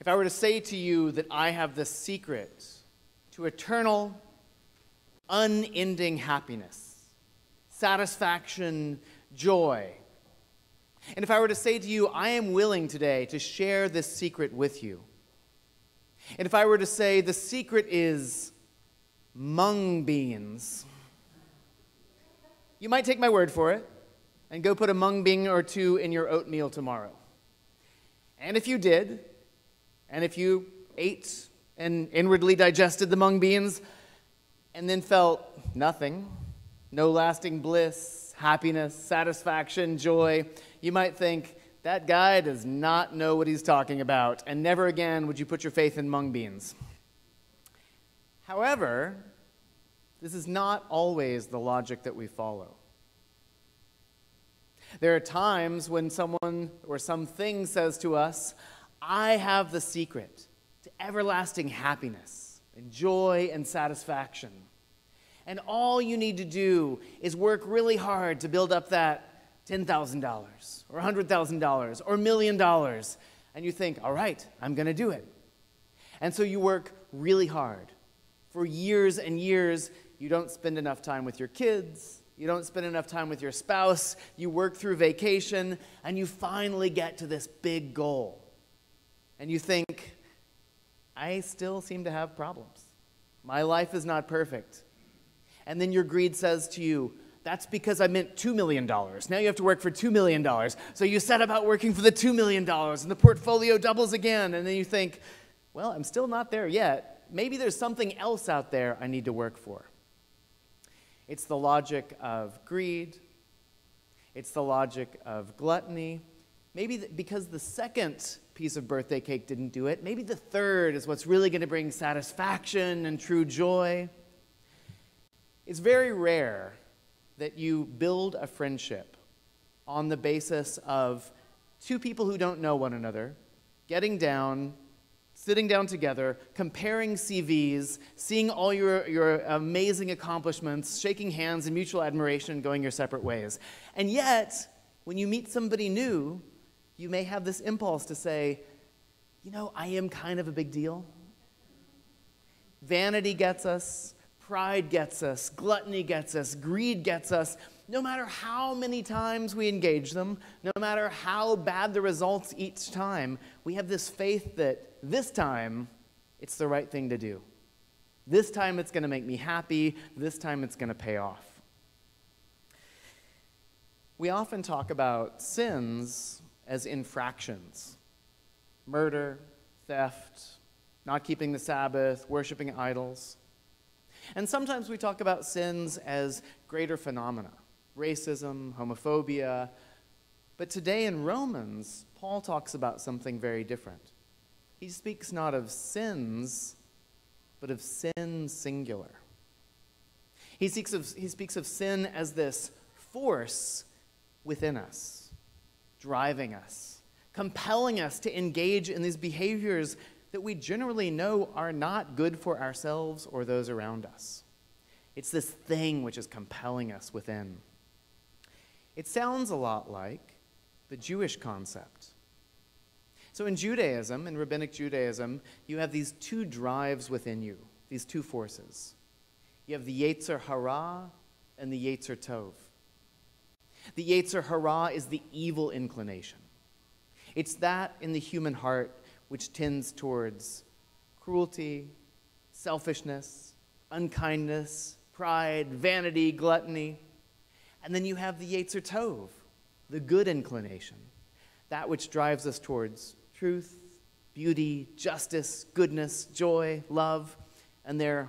If I were to say to you that I have the secret to eternal, unending happiness, satisfaction, joy, and if I were to say to you, I am willing today to share this secret with you, and if I were to say the secret is mung beans, you might take my word for it and go put a mung bean or two in your oatmeal tomorrow. And if you did, and if you ate and inwardly digested the mung beans and then felt nothing, no lasting bliss, happiness, satisfaction, joy, you might think, that guy does not know what he's talking about, and never again would you put your faith in mung beans. However, this is not always the logic that we follow. There are times when someone or something says to us, I have the secret to everlasting happiness and joy and satisfaction. And all you need to do is work really hard to build up that $10,000 or $100,000 or million dollars. And you think, all right, I'm going to do it. And so you work really hard. For years and years, you don't spend enough time with your kids. You don't spend enough time with your spouse. You work through vacation, and you finally get to this big goal and you think, I still seem to have problems. My life is not perfect. And then your greed says to you, that's because I meant $2 million. Now you have to work for $2 million. So you set about working for the $2 million, and the portfolio doubles again. And then you think, well, I'm still not there yet. Maybe there's something else out there I need to work for. It's the logic of greed, it's the logic of gluttony. Maybe because the second piece of birthday cake didn't do it. Maybe the third is what's really going to bring satisfaction and true joy. It's very rare that you build a friendship on the basis of two people who don't know one another getting down, sitting down together, comparing CVs, seeing all your, your amazing accomplishments, shaking hands in mutual admiration, going your separate ways. And yet, when you meet somebody new, you may have this impulse to say, you know, I am kind of a big deal. Vanity gets us, pride gets us, gluttony gets us, greed gets us. No matter how many times we engage them, no matter how bad the results each time, we have this faith that this time it's the right thing to do. This time it's going to make me happy. This time it's going to pay off. We often talk about sins as infractions murder, theft, not keeping the Sabbath, worshiping idols. And sometimes we talk about sins as greater phenomena racism, homophobia. But today in Romans, Paul talks about something very different. He speaks not of sins, but of sin singular. He speaks of, he speaks of sin as this force within us, driving us, compelling us to engage in these behaviors that we generally know are not good for ourselves or those around us. It's this thing which is compelling us within. It sounds a lot like the Jewish concept. So, in Judaism, in rabbinic Judaism, you have these two drives within you, these two forces. You have the Yetzer Hara and the Yetzer Tov. The Yetzer Hara is the evil inclination. It's that in the human heart which tends towards cruelty, selfishness, unkindness, pride, vanity, gluttony. And then you have the Yetzer Tov, the good inclination, that which drives us towards truth, beauty, justice, goodness, joy, love, and they're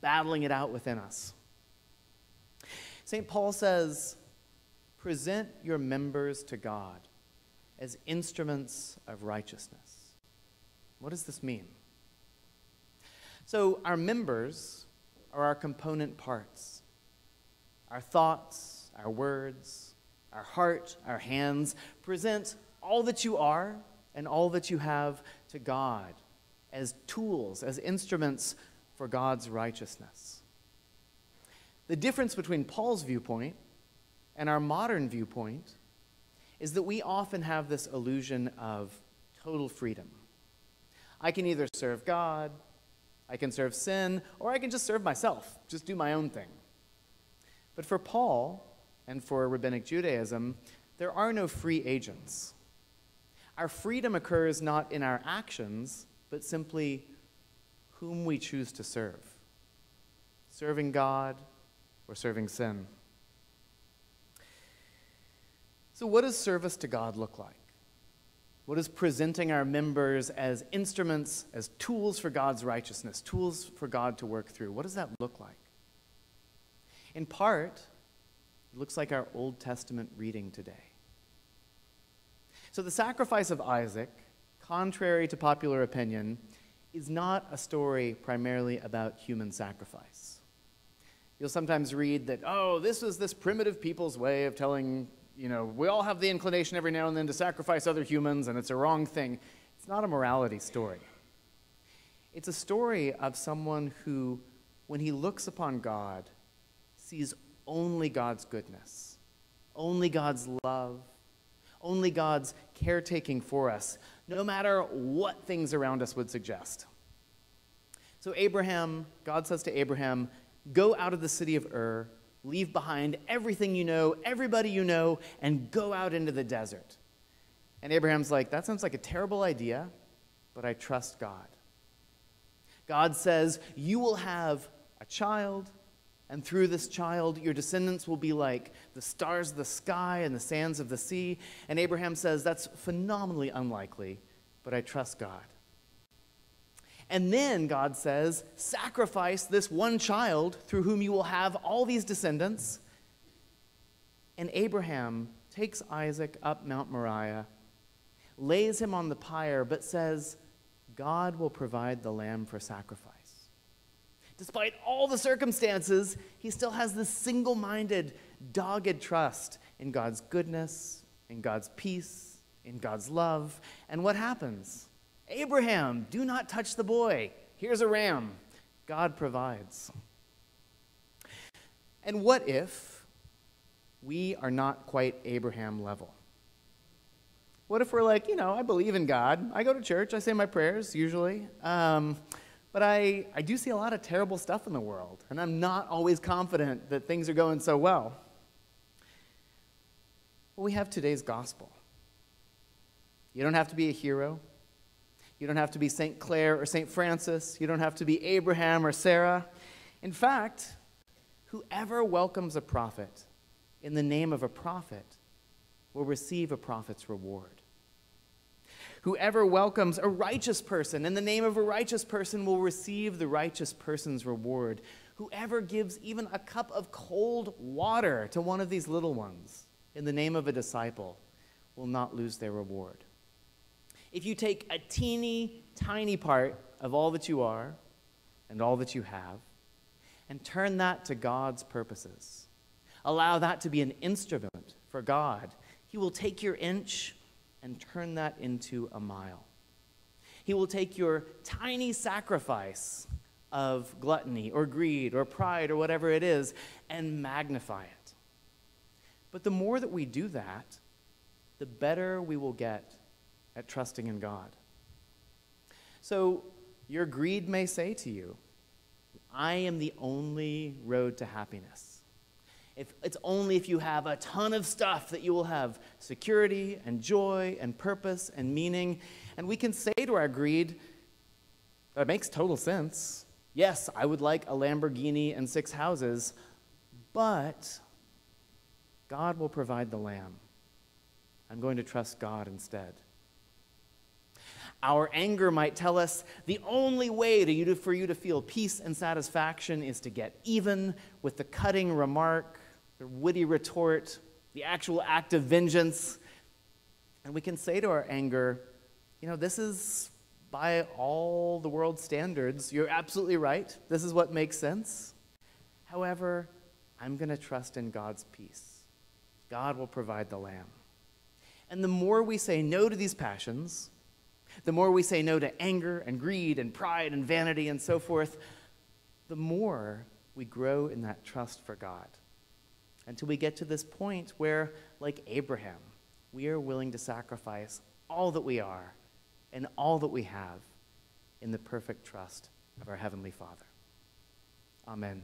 battling it out within us. St. Paul says, present your members to God as instruments of righteousness. What does this mean? So, our members are our component parts. Our thoughts, our words, our heart, our hands present all that you are and all that you have to God as tools, as instruments for God's righteousness. The difference between Paul's viewpoint and our modern viewpoint is that we often have this illusion of total freedom. I can either serve God, I can serve sin, or I can just serve myself, just do my own thing. But for Paul and for Rabbinic Judaism, there are no free agents. Our freedom occurs not in our actions, but simply whom we choose to serve serving God or serving sin. So, what does service to God look like? What does presenting our members as instruments, as tools for God's righteousness, tools for God to work through, what does that look like? In part, it looks like our Old Testament reading today. So, the sacrifice of Isaac, contrary to popular opinion, is not a story primarily about human sacrifice. You'll sometimes read that, oh, this was this primitive people's way of telling, you know, we all have the inclination every now and then to sacrifice other humans, and it's a wrong thing. It's not a morality story. It's a story of someone who, when he looks upon God, sees only God's goodness, only God's love, only God's caretaking for us, no matter what things around us would suggest. So, Abraham, God says to Abraham, Go out of the city of Ur, leave behind everything you know, everybody you know, and go out into the desert. And Abraham's like, That sounds like a terrible idea, but I trust God. God says, You will have a child, and through this child, your descendants will be like the stars of the sky and the sands of the sea. And Abraham says, That's phenomenally unlikely, but I trust God. And then God says, Sacrifice this one child through whom you will have all these descendants. And Abraham takes Isaac up Mount Moriah, lays him on the pyre, but says, God will provide the lamb for sacrifice. Despite all the circumstances, he still has this single minded, dogged trust in God's goodness, in God's peace, in God's love. And what happens? Abraham, do not touch the boy. Here's a ram. God provides. And what if we are not quite Abraham level? What if we're like, you know, I believe in God. I go to church. I say my prayers usually. Um, but I, I do see a lot of terrible stuff in the world, and I'm not always confident that things are going so well. Well, we have today's gospel. You don't have to be a hero. You don't have to be St. Clare or St. Francis. You don't have to be Abraham or Sarah. In fact, whoever welcomes a prophet in the name of a prophet will receive a prophet's reward. Whoever welcomes a righteous person in the name of a righteous person will receive the righteous person's reward. Whoever gives even a cup of cold water to one of these little ones in the name of a disciple will not lose their reward. If you take a teeny tiny part of all that you are and all that you have and turn that to God's purposes, allow that to be an instrument for God, He will take your inch and turn that into a mile. He will take your tiny sacrifice of gluttony or greed or pride or whatever it is and magnify it. But the more that we do that, the better we will get at trusting in God. So, your greed may say to you, I am the only road to happiness. If, it's only if you have a ton of stuff that you will have security and joy and purpose and meaning. And we can say to our greed, that makes total sense. Yes, I would like a Lamborghini and six houses, but God will provide the lamb. I'm going to trust God instead. Our anger might tell us the only way you to, for you to feel peace and satisfaction is to get even with the cutting remark the witty retort, the actual act of vengeance. And we can say to our anger, you know, this is by all the world's standards. You're absolutely right. This is what makes sense. However, I'm going to trust in God's peace. God will provide the lamb. And the more we say no to these passions, the more we say no to anger and greed and pride and vanity and so forth, the more we grow in that trust for God until we get to this point where, like Abraham, we are willing to sacrifice all that we are and all that we have in the perfect trust of our Heavenly Father. Amen.